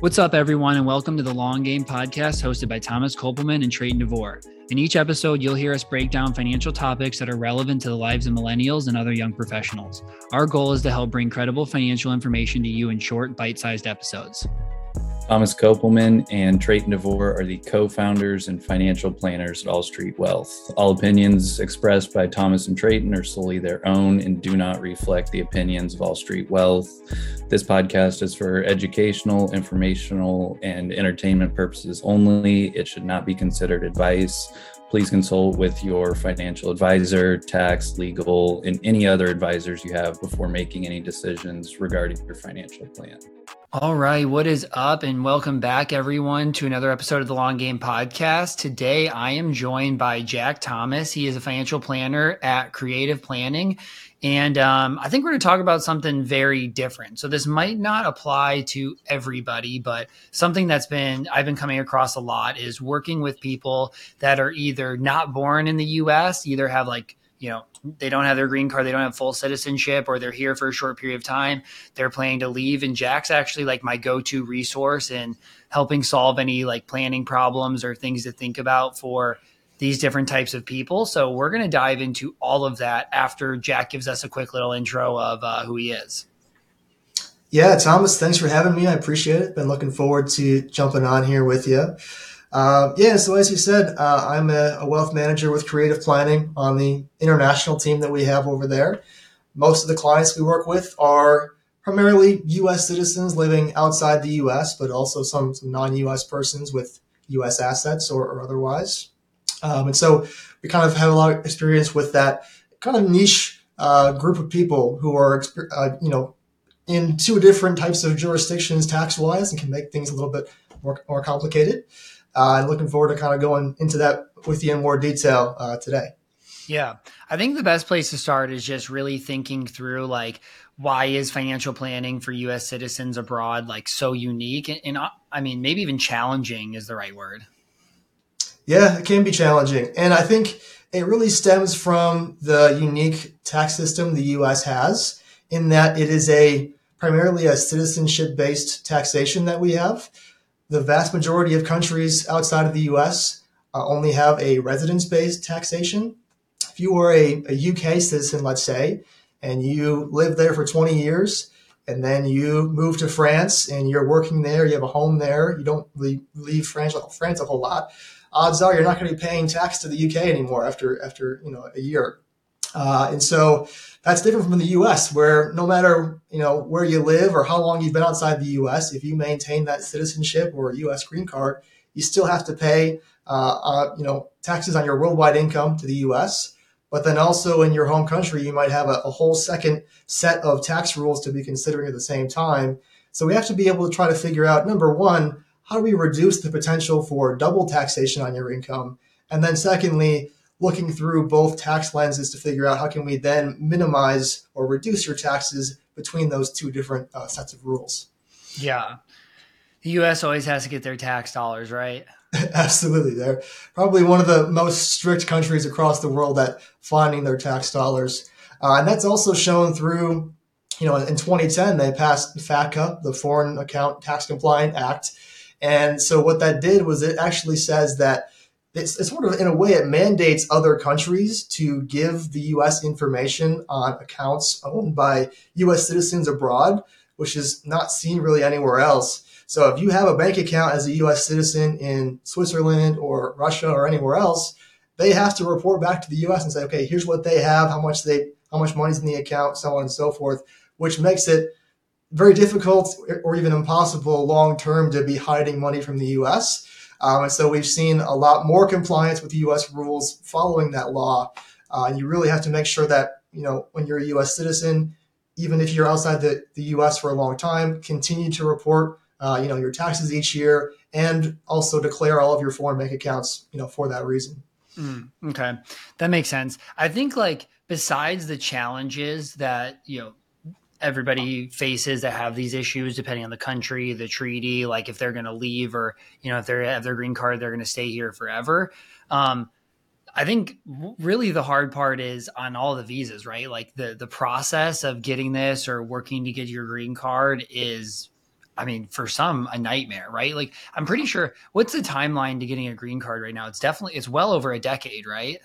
What's up, everyone, and welcome to the Long Game Podcast hosted by Thomas Kopelman and Trayton DeVore. In each episode, you'll hear us break down financial topics that are relevant to the lives of millennials and other young professionals. Our goal is to help bring credible financial information to you in short, bite sized episodes. Thomas Kopelman and Trayton DeVore are the co founders and financial planners at All Street Wealth. All opinions expressed by Thomas and Trayton are solely their own and do not reflect the opinions of All Street Wealth. This podcast is for educational, informational, and entertainment purposes only. It should not be considered advice. Please consult with your financial advisor, tax, legal, and any other advisors you have before making any decisions regarding your financial plan. All right, what is up? And welcome back, everyone, to another episode of the Long Game Podcast. Today, I am joined by Jack Thomas. He is a financial planner at Creative Planning. And um, I think we're going to talk about something very different. So, this might not apply to everybody, but something that's been, I've been coming across a lot is working with people that are either not born in the US, either have like you know they don't have their green card they don't have full citizenship or they're here for a short period of time they're planning to leave. And jack's actually like my go-to resource in helping solve any like planning problems or things to think about for these different types of people. So we're going to dive into all of that after jack gives us a quick little intro of uh, who he is. Yeah thomas thanks for having me. I appreciate it. Been looking forward to jumping on here with you uh, yeah, so as you said, uh, I'm a, a, wealth manager with creative planning on the international team that we have over there. Most of the clients we work with are primarily U.S. citizens living outside the U.S., but also some, some non-U.S. persons with U.S. assets or, or otherwise. Um, and so we kind of have a lot of experience with that kind of niche uh, group of people who are, uh, you know, in two different types of jurisdictions tax-wise and can make things a little bit more, more complicated. Uh, and looking forward to kind of going into that with you in more detail uh, today. Yeah. I think the best place to start is just really thinking through like why is financial planning for US citizens abroad like so unique and, and uh, I mean maybe even challenging is the right word. Yeah, it can be challenging. And I think it really stems from the unique tax system the US has in that it is a primarily a citizenship based taxation that we have the vast majority of countries outside of the US uh, only have a residence based taxation. If you were a, a UK citizen, let's say, and you lived there for 20 years, and then you move to France and you're working there, you have a home there, you don't leave, leave France, France a whole lot, odds are you're not going to be paying tax to the UK anymore after, after you know, a year. Uh, and so that's different from the U.S., where no matter you know where you live or how long you've been outside the U.S., if you maintain that citizenship or U.S. green card, you still have to pay uh, uh, you know taxes on your worldwide income to the U.S. But then also in your home country, you might have a, a whole second set of tax rules to be considering at the same time. So we have to be able to try to figure out number one, how do we reduce the potential for double taxation on your income, and then secondly looking through both tax lenses to figure out how can we then minimize or reduce your taxes between those two different uh, sets of rules. Yeah. The US always has to get their tax dollars, right? Absolutely. They're probably one of the most strict countries across the world at finding their tax dollars. Uh, and that's also shown through, you know, in 2010, they passed FATCA, the Foreign Account Tax Compliant Act. And so what that did was it actually says that it's, it's, sort of in a way it mandates other countries to give the U.S. information on accounts owned by U.S. citizens abroad, which is not seen really anywhere else. So if you have a bank account as a U.S. citizen in Switzerland or Russia or anywhere else, they have to report back to the U.S. and say, okay, here's what they have, how much they, how much money's in the account, so on and so forth, which makes it very difficult or even impossible long term to be hiding money from the U.S. Um, and so we've seen a lot more compliance with U.S. rules following that law. Uh, you really have to make sure that, you know, when you're a U.S. citizen, even if you're outside the, the U.S. for a long time, continue to report, uh, you know, your taxes each year and also declare all of your foreign bank accounts, you know, for that reason. Mm, okay. That makes sense. I think like besides the challenges that, you know, everybody faces that have these issues depending on the country, the treaty, like if they're going to leave or, you know, if they have their green card, they're going to stay here forever. Um, I think really the hard part is on all the visas, right? Like the the process of getting this or working to get your green card is I mean, for some, a nightmare, right? Like, I'm pretty sure. What's the timeline to getting a green card right now? It's definitely it's well over a decade, right?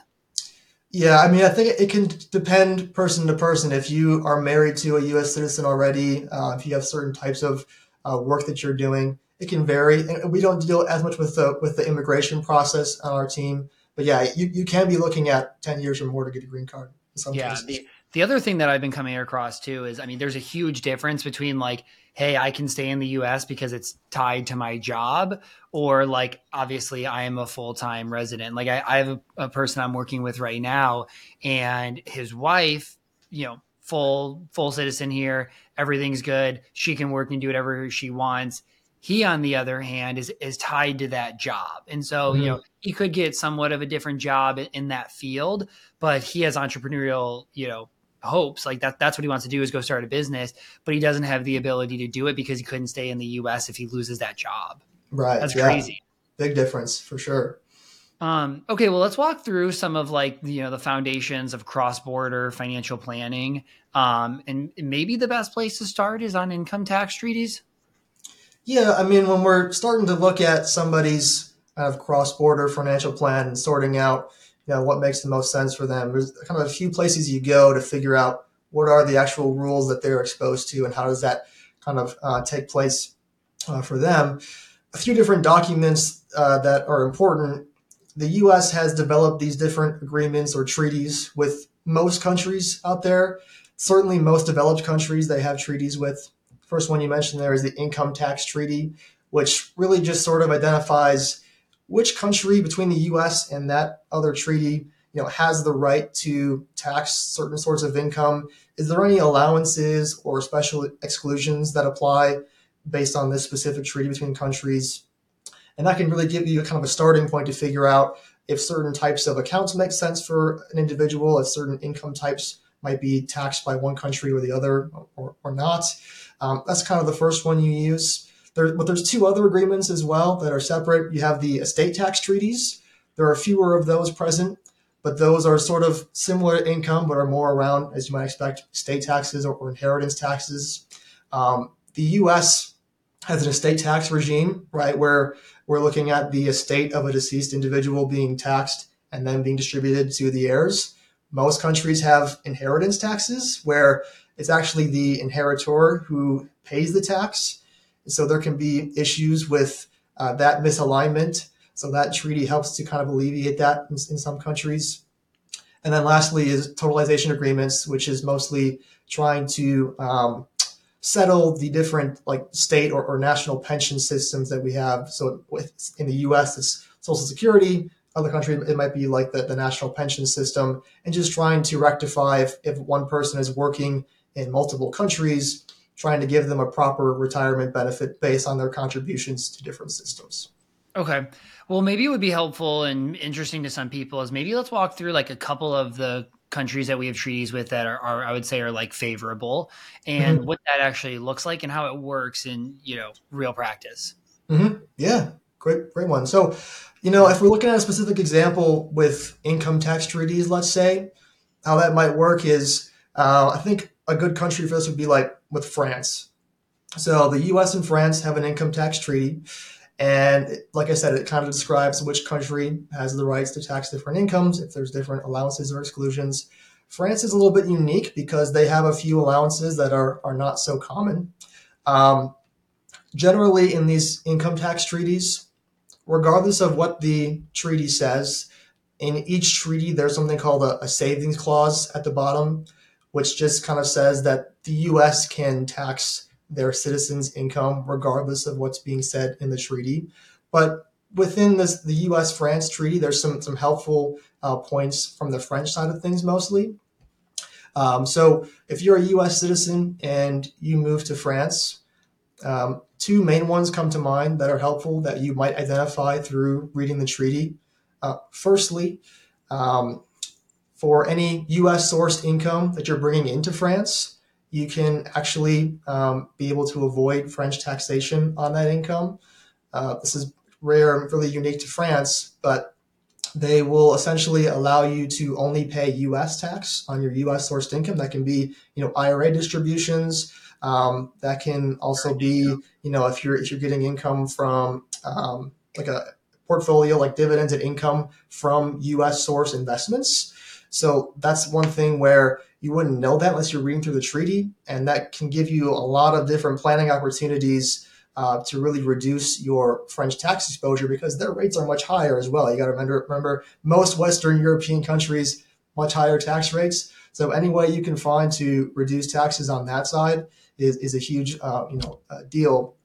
Yeah, I mean, I think it can depend person to person. If you are married to a U.S. citizen already, uh, if you have certain types of uh, work that you're doing, it can vary. And we don't deal as much with the with the immigration process on our team, but yeah, you, you can be looking at ten years or more to get a green card. yeah, the, the other thing that I've been coming across too is, I mean, there's a huge difference between like, hey, I can stay in the US because it's tied to my job, or like, obviously, I am a full time resident. Like, I, I have a, a, person I'm working with right now, and his wife, you know, full full citizen here, everything's good. She can work and do whatever she wants. He, on the other hand, is is tied to that job, and so mm-hmm. you know he could get somewhat of a different job in, in that field, but he has entrepreneurial, you know, hopes like that that's what he wants to do is go start a business but he doesn't have the ability to do it because he couldn't stay in the us if he loses that job. Right that's yeah. crazy. Big difference for sure. Um, okay well let's walk through some of like you know the foundations of cross-border financial planning. Um, and maybe the best place to start is on income tax treaties? Yeah i mean when we're starting to look at somebody's kind of cross-border financial plan and sorting out you know what makes the most sense for them. There's kind of a few places you go to figure out what are the actual rules that they're exposed to and how does that kind of uh, take place uh, for them. A few different documents uh, that are important. The U.S. has developed these different agreements or treaties with most countries out there. Certainly, most developed countries they have treaties with. First one you mentioned there is the Income Tax Treaty, which really just sort of identifies which country between the U.S. and that other treaty, you know, has the right to tax certain sorts of income? Is there any allowances or special exclusions that apply based on this specific treaty between countries? And that can really give you kind of a starting point to figure out if certain types of accounts make sense for an individual, if certain income types might be taxed by one country or the other or, or not. Um, that's kind of the first one you use. There, but there's two other agreements as well that are separate. You have the estate tax treaties. There are fewer of those present, but those are sort of similar income, but are more around, as you might expect, state taxes or, or inheritance taxes. Um, the U.S. has an estate tax regime, right, where we're looking at the estate of a deceased individual being taxed and then being distributed to the heirs. Most countries have inheritance taxes, where it's actually the inheritor who pays the tax so there can be issues with uh, that misalignment. So that treaty helps to kind of alleviate that in, in some countries. And then lastly is totalization agreements, which is mostly trying to um, settle the different like state or, or, national pension systems that we have. So with, in the U.S., it's Social Security. Other countries, it might be like the, the national pension system, and just trying to rectify if, if one person is working in multiple countries, trying to give them a proper retirement benefit based on their contributions to different systems. Okay. Well, maybe it would be helpful and interesting to some people is maybe let's walk through like a couple of the countries that we have treaties with that are, are I would say are like favorable and mm-hmm. what that actually looks like and how it works in, you know, real practice. Mm-hmm. Yeah. Great, great one. So, you know, if we're looking at a specific example with income tax treaties, let's say, how that might work is, uh, I think a good country for this would be like with France. So the U.S. and France have an income tax treaty, and like I said, it kind of describes which country has the rights to tax different incomes, if there's different allowances or exclusions. France is a little bit unique because they have a few allowances that are are not so common. Um, generally, in these income tax treaties, regardless of what the treaty says, in each treaty there's something called a, a savings clause at the bottom which just kind of says that the US can tax their citizens' income regardless of what's being said in the treaty. But within this, the US France treaty, there's some, some helpful uh, points from the French side of things mostly. Um, so if you're a US citizen and you move to France, um, two main ones come to mind that are helpful that you might identify through reading the treaty. Uh, firstly, um, for any US sourced income that you're bringing into France, you can actually um, be able to avoid French taxation on that income. Uh, this is rare and really unique to France, but they will essentially allow you to only pay U.S. tax on your U.S. sourced income. That can be, you know, IRA distributions, Um, that can also be, you know, if you're if you're getting income from um, like a portfolio like dividends and income from U.S. source investments. So that's one thing where you wouldn't know that unless you're reading through the treaty, and that can give you a lot of different planning opportunities uh, to really reduce your French tax exposure because their rates are much higher as well. You got to remember, remember most Western European countries much higher tax rates. So any way you can find to reduce taxes on that side is, is a huge uh, you know uh, deal.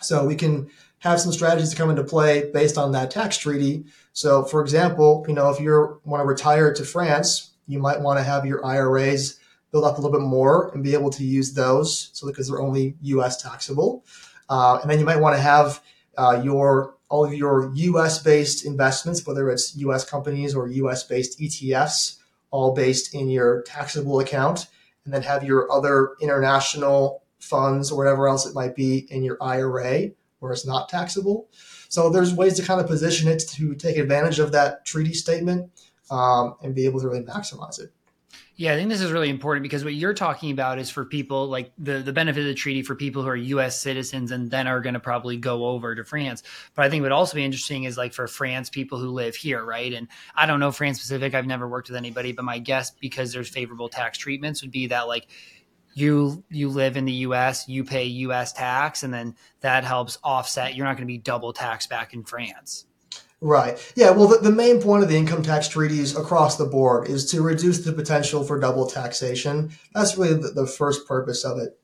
So we can have some strategies to come into play based on that tax treaty. So for example, you know if you want to retire to France, you might want to have your IRAs build up a little bit more and be able to use those. So because they're only U.S. taxable, uh, and then you might want to have uh, your all of your U.S. based investments, whether it's U.S. companies or U.S. based ETFs, all based in your taxable account, and then have your other international funds or whatever else it might be in your IRA where it's not taxable. So there's ways to kind of position it to take advantage of that treaty statement um, and be able to really maximize it. Yeah, I think this is really important because what you're talking about is for people like the, the benefit of the treaty for people who are US citizens and then are going to probably go over to France. But I think what would also be interesting is like for France, people who live here, right? And I don't know France specific, I've never worked with anybody, but my guess because there's favorable tax treatments would be that like you you live in the US, you pay US tax, and then that helps offset. You're not going to be double taxed back in France. Right. Yeah. Well, the, the main point of the income tax treaties across the board is to reduce the potential for double taxation. That's really the, the first purpose of it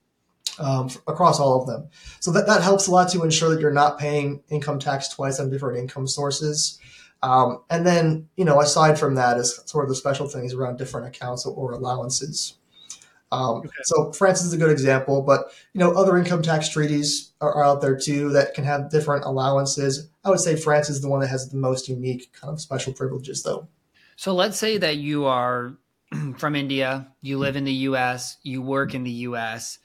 um, across all of them. So that, that helps a lot to ensure that you're not paying income tax twice on different income sources. Um, and then, you know, aside from that is sort of the special things around different accounts or allowances. Um, okay. So France is a good example, but you know other income tax treaties are, are, out there too that can have different allowances. I would say France is the one that has the most unique kind of special privileges, though. So let's say that you are from India, you live in the U.S., you work in the U.S.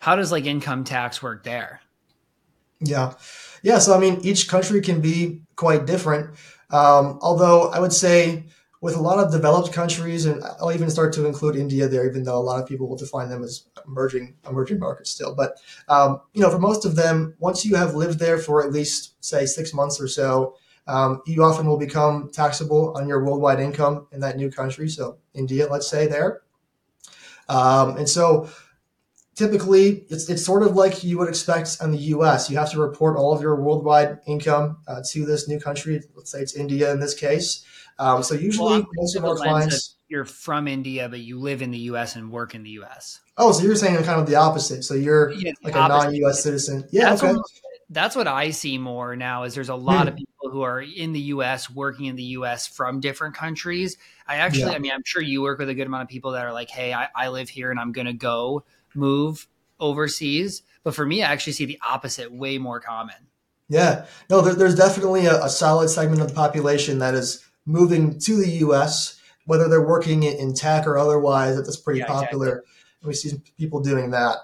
How does like income tax work there? Yeah, yeah. So I mean, each country can be quite different. Um, although I would say with a lot of developed countries, and I'll even start to include India there, even though a lot of people will define them as emerging emerging markets still. But um, you know, for most of them, once you have lived there for at least say six months or so, um, you often will become taxable on your worldwide income in that new country. So India, let's say there, um, and so typically it's, it's sort of like you would expect in the US. You have to report all of your worldwide income uh, to this new country. Let's say it's India in this case. Um, so usually well, most of our clients you're from India, but you live in the U.S. and work in the U.S. Oh, so you're saying kind of the opposite. So you're yeah, like a non-U.S. citizen. Yeah, that's okay. What, that's what I see more now. Is there's a lot hmm. of people who are in the U.S. working in the U.S. from different countries. I actually, yeah. I mean, I'm sure you work with a good amount of people that are like, "Hey, I, I live here and I'm going to go move overseas." But for me, I actually see the opposite way more common. Yeah, no, there, there's definitely a, a solid segment of the population that is moving to the U.S., whether they're working in tech or otherwise. That's pretty yeah, popular. Exactly. We see people doing that,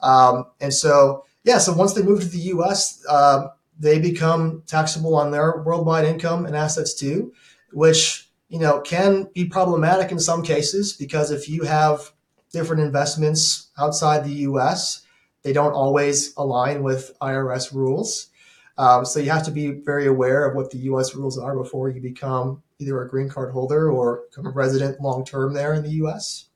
um, and so yeah. So once they move to the U.S., uh, um, they become taxable on their worldwide income and assets too, which you know can be problematic in some cases because if you have different investments outside the U.S., they don't always align with IRS rules. Um, so you have to be very aware of what the U.S. rules are before you become either a green card holder or become a resident long term there in the U.S.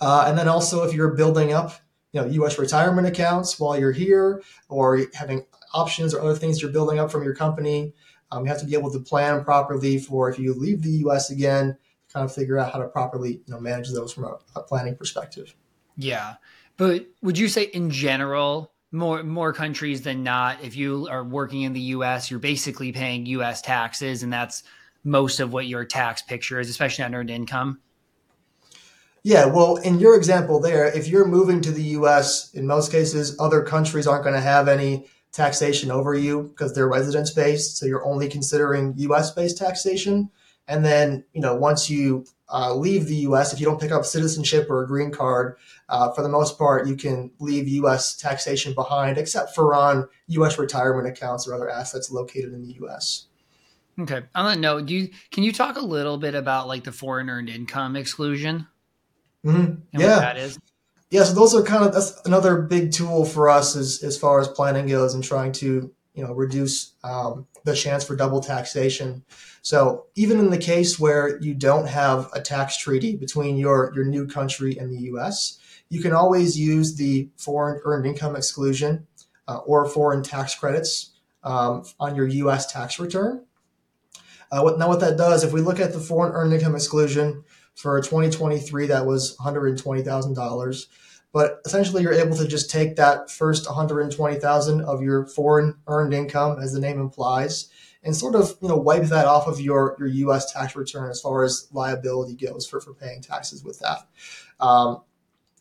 Uh, and then also if you're building up, you know, U.S. retirement accounts while you're here, or having options or other things you're building up from your company, um, you have to be able to plan properly for if you leave the U.S. again, kind of figure out how to properly, you know, manage those from a, a planning perspective. Yeah, but would you say in general? more more countries than not if you are working in the US you're basically paying US taxes and that's most of what your tax picture is especially on earned income yeah well in your example there if you're moving to the US in most cases other countries aren't going to have any taxation over you because they're residence based so you're only considering US based taxation and then you know once you uh, leave the U.S. if you don't pick up citizenship or a green card. Uh, for the most part, you can leave U.S. taxation behind, except for on U.S. retirement accounts or other assets located in the U.S. Okay. On that note, do you can you talk a little bit about like the foreign earned income exclusion? Mm-hmm. yeah. that is. yeah, so those are kind of that's another big tool for us as as far as planning goes and trying to you know reduce um, the chance for double taxation. So even in the case where you don't have a tax treaty between your your new country and the U.S., you can always use the foreign earned income exclusion uh, or foreign tax credits um, on your U.S. tax return. Uh, what, now, what that does, if we look at the foreign earned income exclusion for 2023, that was $120,000. But essentially, you're able to just take that first 120,000 of your foreign earned income, as the name implies, and sort of you know wipe that off of your your U.S. tax return as far as liability goes for for paying taxes with that. Um,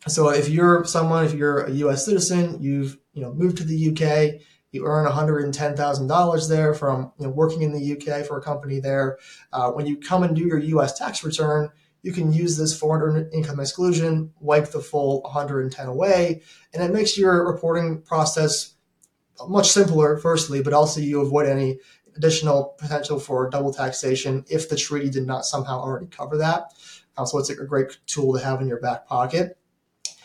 so if you're someone, if you're a U.S. citizen, you've you know moved to the UK, you earn $110,000 there from you know, working in the UK for a company there. Uh, when you come and do your U.S. tax return, you can use this foreign income exclusion, wipe the full 110 away, and it makes your reporting process much simpler, firstly, but also you avoid any additional potential for double taxation if the treaty did not somehow already cover that. Uh, so it's a great tool to have in your back pocket.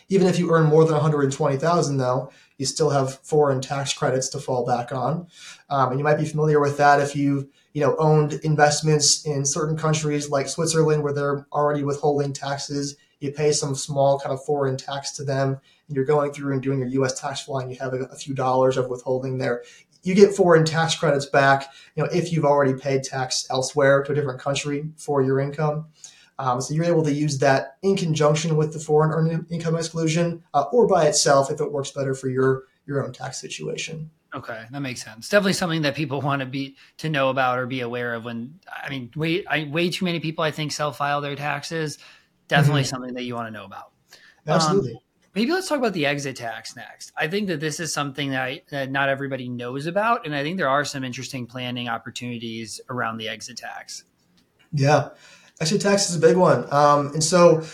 Even if you earn more than 120,000, though, you still have foreign tax credits to fall back on, um, and you might be familiar with that if you you know owned investments in certain countries like Switzerland where they're already withholding taxes. You pay some small kind of foreign tax to them, and you're going through and doing your U.S. tax flying. You have a, a few dollars of withholding there. You get foreign tax credits back, you know, if you've already paid tax elsewhere to a different country for your income. Um, so you're able to use that in conjunction with the foreign earned income exclusion, uh, or by itself if it works better for your your own tax situation. Okay, that makes sense. Definitely something that people want to be to know about or be aware of. When I mean, way I, way too many people I think self file their taxes. Definitely mm-hmm. something that you want to know about. Absolutely. Um, maybe let's talk about the exit tax next. I think that this is something that, I, that not everybody knows about, and I think there are some interesting planning opportunities around the exit tax. Yeah. Exit tax is a big one. Um, and so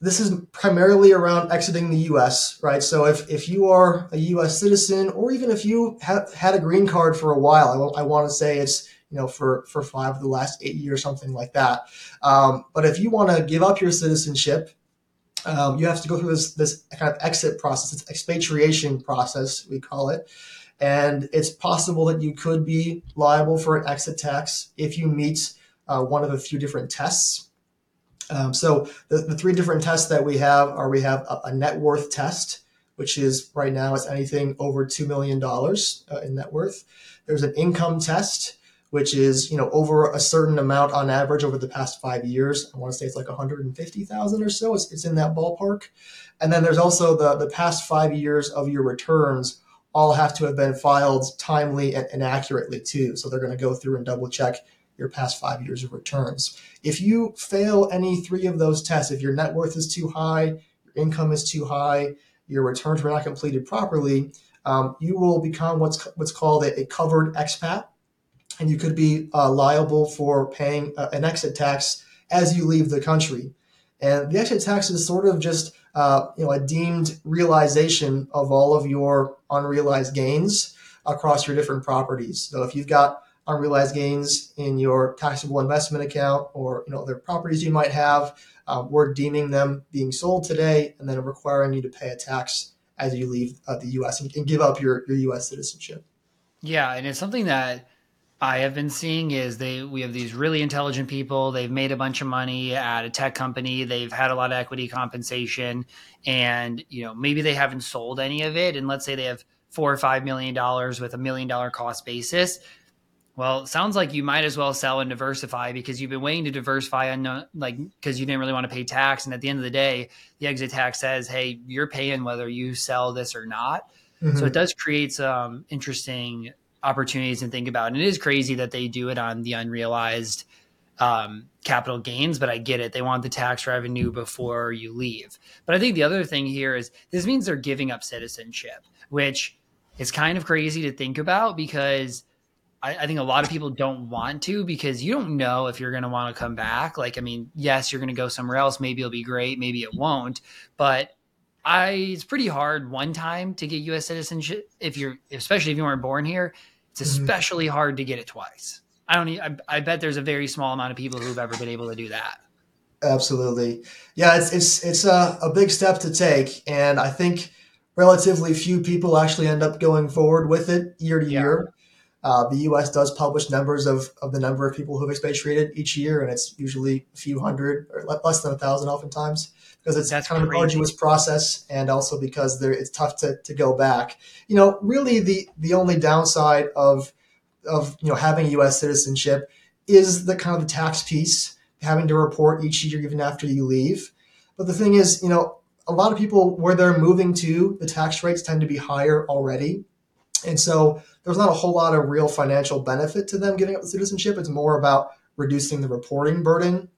this is primarily around exiting the US, right? So if, if you are a US citizen, or even if you have had a green card for a while, I, I want to say it's, you know, for, for five of the last eight years, something like that. Um, but if you want to give up your citizenship, um, you have to go through this, this kind of exit process, it's expatriation process, we call it. And it's possible that you could be liable for an exit tax if you meet uh, one of a few different tests. Um, so the, the three different tests that we have are we have a, a net worth test, which is right now it's anything over $2 million uh, in net worth. There's an income test, which is, you know, over a certain amount on average over the past five years. I want to say it's like 150,000 or so. It's, it's in that ballpark. And then there's also the, the past five years of your returns all have to have been filed timely and, and accurately too. So they're going to go through and double check your past five years of returns. If you fail any three of those tests, if your net worth is too high, your income is too high, your returns were not completed properly, um, you will become what's what's called a, a covered expat, and you could be uh, liable for paying uh, an exit tax as you leave the country. And the exit tax is sort of just uh, you know a deemed realization of all of your unrealized gains across your different properties. So if you've got unrealized gains in your taxable investment account or you know other properties you might have. Um, we're deeming them being sold today and then requiring you to pay a tax as you leave uh, the U.S. And, and, give up your, your U.S. citizenship. Yeah, and it's something that I have been seeing is they we have these really intelligent people. They've made a bunch of money at a tech company. They've had a lot of equity compensation, and you know maybe they haven't sold any of it. And let's say they have four or five million dollars with a million dollar cost basis well, sounds like you might as well sell and diversify because you've been waiting to diversify on like because you didn't really want to pay tax. And at the end of the day, the exit tax says, "Hey, you're paying whether you sell this or not." Mm-hmm. So it does create some interesting opportunities and think about. And it is crazy that they do it on the unrealized um, capital gains, but I get it. They want the tax revenue before you leave. But I think the other thing here is this means they're giving up citizenship, which is kind of crazy to think about because I, I, think a lot of people don't want to because you don't know if you're going to want to come back. Like, I mean, yes, you're going to go somewhere else. Maybe it'll be great. Maybe it won't. But I, it's pretty hard one time to get U.S. citizenship if you're, especially if you weren't born here. It's mm-hmm. especially hard to get it twice. I don't. I, I bet there's a very small amount of people who've ever been able to do that. Absolutely. Yeah, it's it's it's a, a big step to take, and I think relatively few people actually end up going forward with it year to yeah. year. Uh, the U.S. does publish numbers of, of the number of people who've expatriated each year, and it's usually a few hundred or less than a thousand, oftentimes, because it's That's kind of an arduous process, and also because there it's tough to, to go back. You know, really the the only downside of of you know having U.S. citizenship is the kind of the tax piece, having to report each year even after you leave. But the thing is, you know, a lot of people where they're moving to, the tax rates tend to be higher already. And so there's not a whole lot of real financial benefit to them giving up the citizenship. It's more about reducing the reporting burden.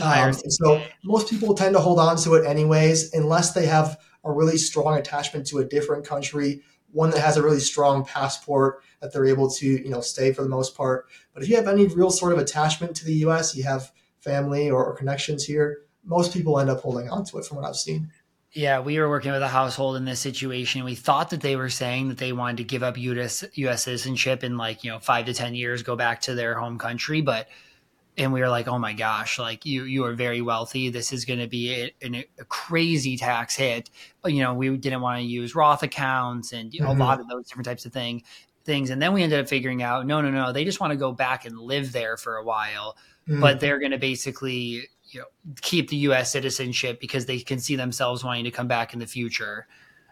Um, so most people tend to hold on to it anyways, unless they have a really strong attachment to a different country, one that has a really strong passport that they're able to, you know, stay for the most part. But if you have any real sort of attachment to the U.S., you have family or, or connections here, most people end up holding on to it from what I've seen. Yeah, we were working with a household in this situation. We thought that they were saying that they wanted to give up US US citizenship in like, you know, 5 to 10 years go back to their home country, but and we were like, "Oh my gosh, like you you are very wealthy. This is going to be a, a, a, crazy tax hit." You know, we didn't want to use Roth accounts and mm-hmm. a lot of those different types of thing things. And then we ended up figuring out, no, no, no, they just want to go back and live there for a while, mm-hmm. but they're going to basically you know keep the U.S. citizenship because they can see themselves wanting to come back in the future,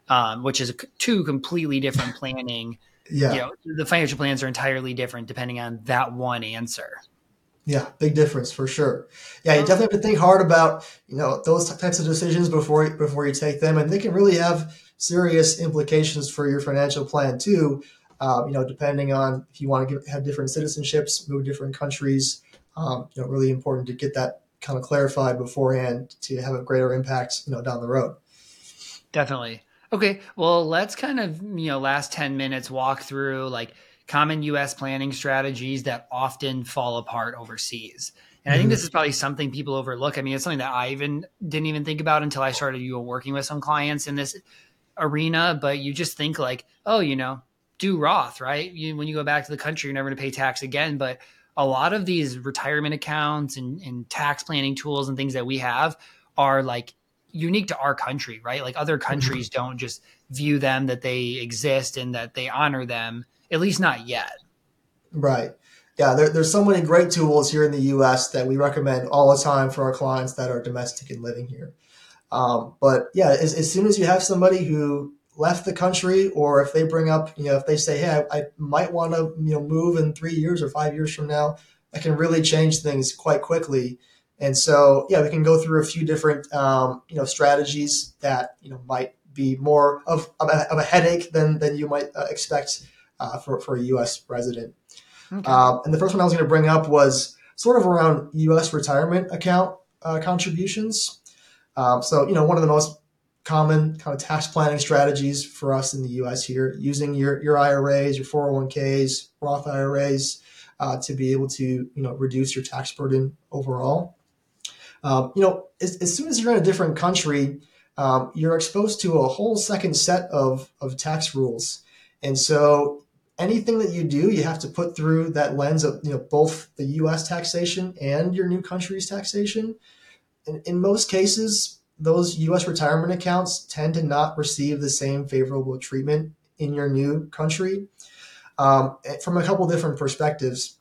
um, which is two completely different planning. yeah, you know, the financial plans are entirely different depending on that one answer. Yeah, big difference for sure. Yeah, you definitely have to think hard about you know those types of decisions before before you take them, and they can really have serious implications for your financial plan too. Uh, you know, depending on if you want to give, have different citizenships, move different countries. Um, you know, really important to get that kind of clarified beforehand to have a greater impact, you know, down the road. Definitely. Okay. Well, let's kind of, you know, last 10 minutes walk through like common US planning strategies that often fall apart overseas. And I think mm-hmm. this is probably something people overlook. I mean, it's something that I even didn't even think about until I started you know, working with some clients in this arena. But you just think like, oh, you know, do Roth, right? You, when you go back to the country, you're never going to pay tax again. But a lot of these retirement accounts and, and tax planning tools and things that we have are like unique to our country, right? Like other mm-hmm. countries don't just view them that they exist and that they honor them, at least not yet. Right. Yeah, there, there's so many great tools here in the US that we recommend all the time for our clients that are domestic and living here. Um, but yeah, as, as soon as you have somebody who left the country or if they bring up, you know, if they say, hey, I, I might want to, you know, move in three years or five years from now, that can really change things quite quickly. And so, yeah, we can go through a few different, um, you know, strategies that, you know, might be more of, of, a, of a headache than, than you might uh, expect uh, for, for a U.S. resident. Okay. Um, and the first one I was going to bring up was sort of around U.S. retirement account uh, contributions. Um, so, you know, one of the most common kind of tax planning strategies for us in the U.S. here, using your your IRAs, your 401ks, Roth IRAs, uh, to be able to you know reduce your tax burden overall. Um, you know, as, as, soon as you're in a different country, um, you're exposed to a whole second set of of tax rules, and so anything that you do, you have to put through that lens of you know both the U.S. taxation and your new country's taxation. In, in most cases, those U.S. retirement accounts tend to not receive the same favorable treatment in your new country um, from a couple different perspectives.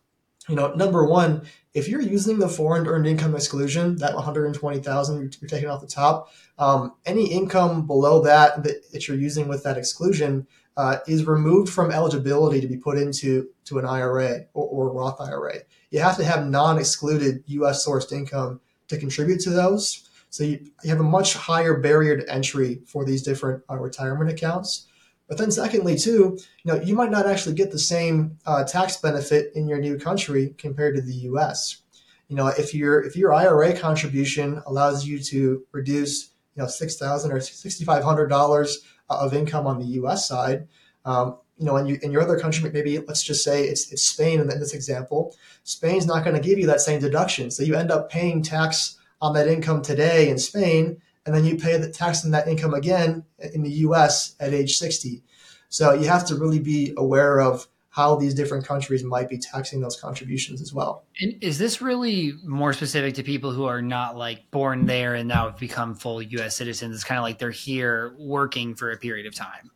You know, number one, if you're using the foreign earned income exclusion, that 120,000 you're taking off the top, um, any income below that, that, that you're using with that exclusion uh, is removed from eligibility to be put into to an IRA or, or Roth IRA. You have to have non-excluded U.S. sourced income to contribute to those. So you, you have a much higher barrier to entry for these different uh, retirement accounts. But then, secondly, too, you know, you might not actually get the same uh, tax benefit in your new country compared to the U.S. You know, if your if your IRA contribution allows you to reduce, you know, six thousand or sixty five hundred dollars uh, of income on the U.S. side, um, you know, in, you, in your other country, maybe let's just say it's, it's Spain in this example, Spain's not going to give you that same deduction. So you end up paying tax on that income today in Spain, and then you pay the tax on that income again in the U.S. at age 60. So you have to really be aware of how these different countries might be taxing those contributions as well. And is this really more specific to people who are not like born there and now have become full U.S. citizens? It's kind of like they're here working for a period of time.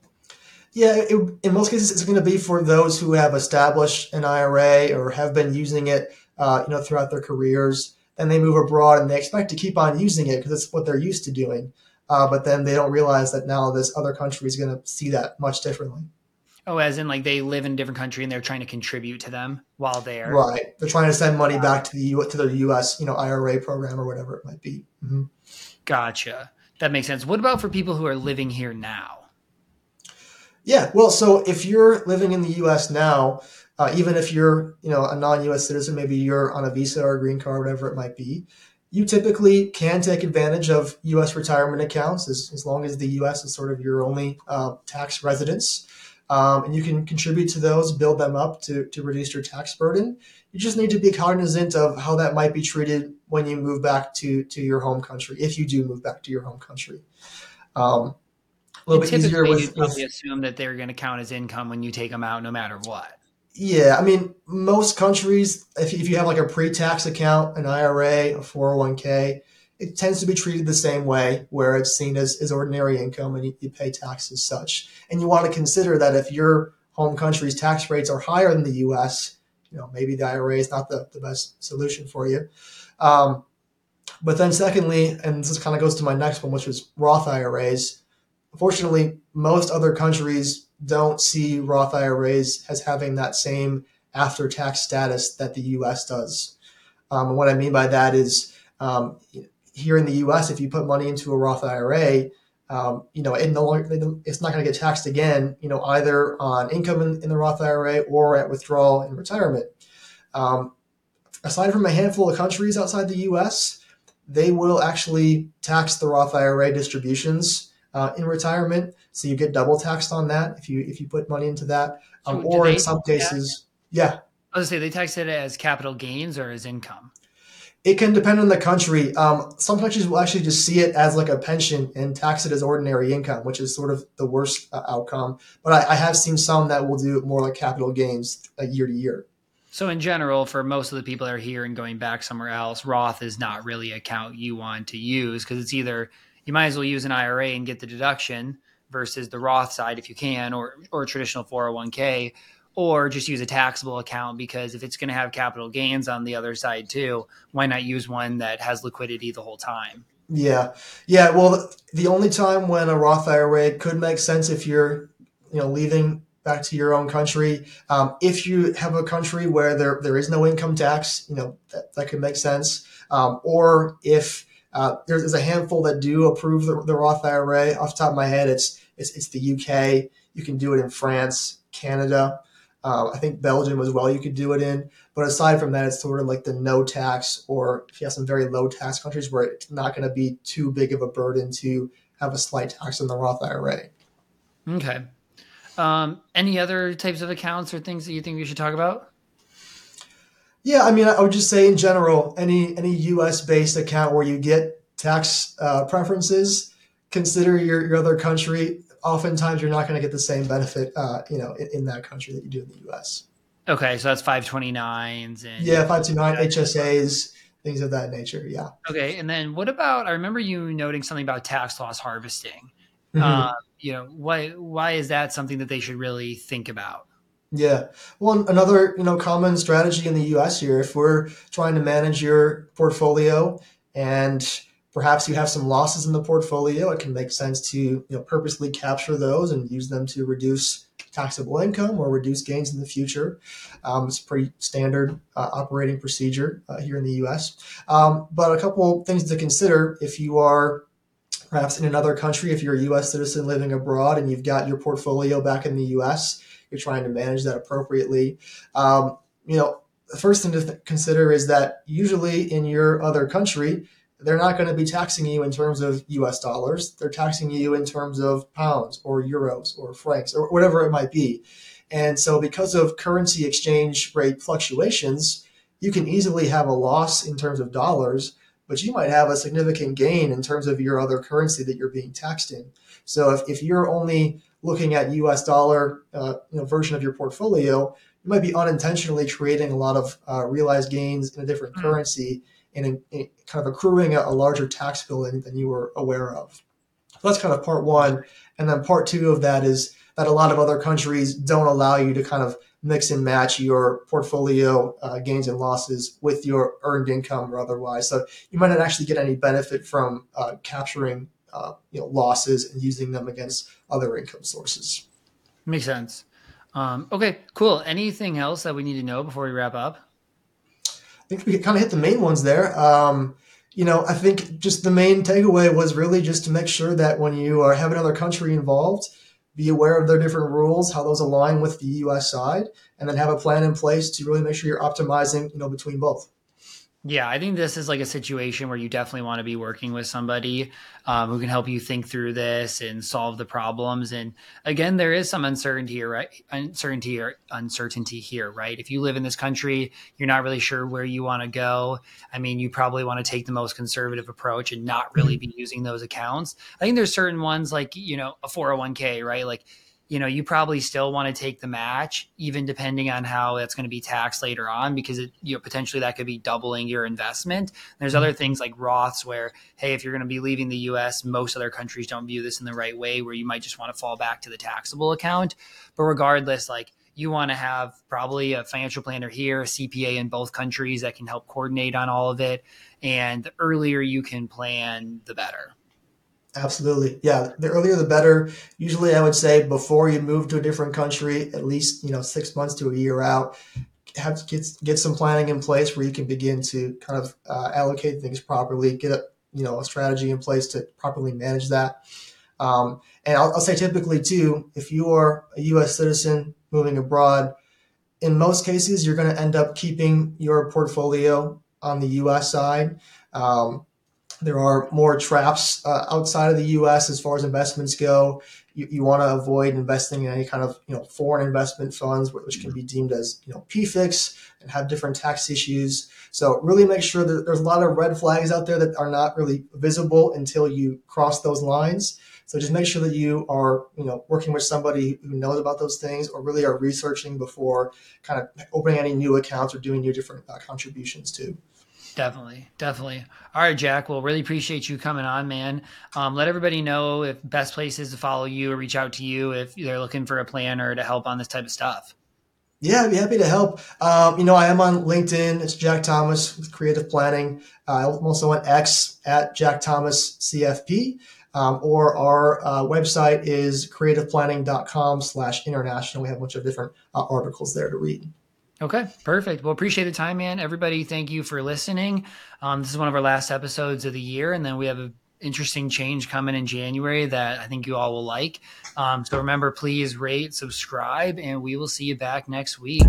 Yeah, it, in most cases, it's going to be for those who have established an IRA or have been using it, uh, you know, throughout their careers. And they move abroad and they expect to keep on using it because it's what they're used to doing. Uh, but then they don't realize that now this other country is going to see that much differently. Oh, as in like they live in a different country and they're trying to contribute to them while there. Right. They're trying to send money back to the U- to their U.S. you know IRA program or whatever it might be. Mm-hmm. Gotcha. That makes sense. What about for people who are living here now? Yeah. Well, so if you're living in the U.S. now, uh, even if you're you know a non-U.S. citizen, maybe you're on a visa or a green card, whatever it might be, you typically can take advantage of U.S. retirement accounts as, as long as the U.S. is sort of your only uh, tax residence. Um, and you can contribute to those, build them up to, to reduce your tax burden. You just need to be cognizant of how that might be treated when you move back to, to your home country, if you do move back to your home country. Um, a little and bit easier with, with, assume that they're going to count as income when you take them out, no matter what. Yeah, I mean, most countries, if, if you have like a pre-tax account, an IRA, a 401k, it tends to be treated the same way, where it's seen as, as ordinary income and you, you pay tax as such. And you want to consider that if your home country's tax rates are higher than the U.S., you know, maybe the IRA is not the, the best solution for you. Um, but then secondly, and this kind of goes to my next one, which was Roth IRAs. Unfortunately, most other countries don't see Roth IRAs as having that same after tax status that the US does. Um, and what I mean by that is um, here in the U.S., if you put money into a Roth IRA, um, you know, it no longer, it's not going to get taxed again, you know, either on income in, in the Roth IRA or at withdrawal in retirement. Um, aside from a handful of countries outside the U.S., they will actually tax the Roth IRA distributions uh, in retirement, so you get double taxed on that if you if you put money into that, um, so or in some cases, yeah. I was to say they tax it as capital gains or as income. It can depend on the country. Um, some countries will actually just see it as like a pension and tax it as ordinary income, which is sort of the worst uh, outcome. But I, I, have seen some that will do more like capital gains uh, year to year. So in general, for most of the people that are here and going back somewhere else, Roth is not really a account you want to use because it's either you might as well use an IRA and get the deduction versus the Roth side if you can, or or traditional 401k, or just use a taxable account because if it's going to have capital gains on the other side too, why not use one that has liquidity the whole time? Yeah. Yeah. Well, the only time when a Roth IRA could make sense if you're, you know, leaving back to your own country, um, if you have a country where there, there is no income tax, you know, that, that could make sense. Um, or if uh, there's, a handful that do approve the, the Roth IRA. Off the top of my head, it's, it's, it's the UK. You can do it in France, Canada. Uh, I think Belgium as well, you could do it in. But aside from that, it's sort of like the no tax, or if you have some very low tax countries where it's not going to be too big of a burden to have a slight tax in the Roth IRA. Okay. Um, any other types of accounts or things that you think we should talk about? Yeah, I mean, I would just say in general, any any U.S. based account where you get tax uh, preferences, consider your, your other country oftentimes you're not going to get the same benefit, uh, you know, in, in, that country that you do in the U.S. Okay, so that's 529s and yeah, 529 HSAs, things of that nature. Yeah. Okay, and then what about? I remember you noting something about tax loss harvesting. Mm-hmm. Uh, you know, why why is that something that they should really think about? Yeah. Well, another you know common strategy in the U.S. here, if we're trying to manage your portfolio and perhaps you have some losses in the portfolio. It can make sense to you know, purposely capture those and use them to reduce taxable income or reduce gains in the future. Um, it's a pretty standard uh, operating procedure uh, here in the U.S. Um, but a couple things to consider if you are perhaps in another country, if you're a U.S. citizen living abroad and you've got your portfolio back in the U.S., you're trying to manage that appropriately. Um, you know, the first thing to th- consider is that usually in your other country, they're not going to be taxing you in terms of US dollars. They're taxing you in terms of pounds or euros or francs or whatever it might be. And so, because of currency exchange rate fluctuations, you can easily have a loss in terms of dollars, but you might have a significant gain in terms of your other currency that you're being taxed in. So, if, if you're only looking at U.S. dollar uh, you know, version of your portfolio, you might be unintentionally creating a lot of uh, realized gains in a different mm-hmm. currency and in, in kind of accruing a, a, larger tax bill than, than you were aware of. So that's kind of part one. And then part two of that is that a lot of other countries don't allow you to kind of mix and match your portfolio uh, gains and losses with your earned income or otherwise. So you might not actually get any benefit from uh, capturing uh, you know losses and using them against other income sources. Makes sense. Um, okay, cool. Anything else that we need to know before we wrap up? I think we kind of hit the main ones there. Um, you know, I think just the main takeaway was really just to make sure that when you are have another country involved, be aware of their different rules, how those align with the U.S. side, and then have a plan in place to really make sure you're optimizing, you know, between both. Yeah, I think this is like a situation where you definitely want to be working with somebody um, who can help you think through this and solve the problems. And again, there is some uncertainty, right? Uncertainty or uncertainty here, right? If you live in this country, you're not really sure where you want to go. I mean, you probably want to take the most conservative approach and not really mm-hmm. be using those accounts. I think there's certain ones like you know a 401k, right? Like you know, you probably still want to take the match, even depending on how that's going to be taxed later on, because it, you know, potentially that could be doubling your investment. There's mm-hmm. other things like Roths where, hey, if you're going to be leaving the US, most other countries don't view this in the right way, where you might just want to fall back to the taxable account. But regardless, like you want to have probably a financial planner here, a CPA in both countries that can help coordinate on all of it. And the earlier you can plan, the better. Absolutely. Yeah. The earlier the better. Usually I would say before you move to a different country, at least, you know, six months to a year out, have to get, get some planning in place where you can begin to kind of uh, allocate things properly, get a, you know, a strategy in place to properly manage that. Um, and I'll, I'll say typically too, if you are a U.S. citizen moving abroad, in most cases, you're going to end up keeping your portfolio on the U.S. side. Um, there are more traps uh, outside of the U.S. as far as investments go. You, you want to avoid investing in any kind of you know foreign investment funds, which can be deemed as you know PFICs and have different tax issues. So really make sure that there's a lot of red flags out there that are not really visible until you cross those lines. So just make sure that you are you know working with somebody who knows about those things or really are researching before kind of opening any new accounts or doing new different uh, contributions too. Definitely, definitely. All right, Jack. Well, really appreciate you coming on, man. Um, let everybody know if best places to follow you or reach out to you if they're looking for a plan or to help on this type of stuff. Yeah, I'd be happy to help. Um, you know, I am on LinkedIn. It's Jack Thomas with Creative Planning. Uh, I'm also on X at Jack Thomas CFP. Um, or our uh, website is creativeplanning.com slash international. We have a bunch of different uh, articles there to read. Okay, perfect. Well, appreciate the time, man. Everybody, thank you for listening. Um, this is one of our last episodes of the year, and then we have an interesting change coming in January that I think you all will like. Um, so remember, please rate, subscribe, and we will see you back next week.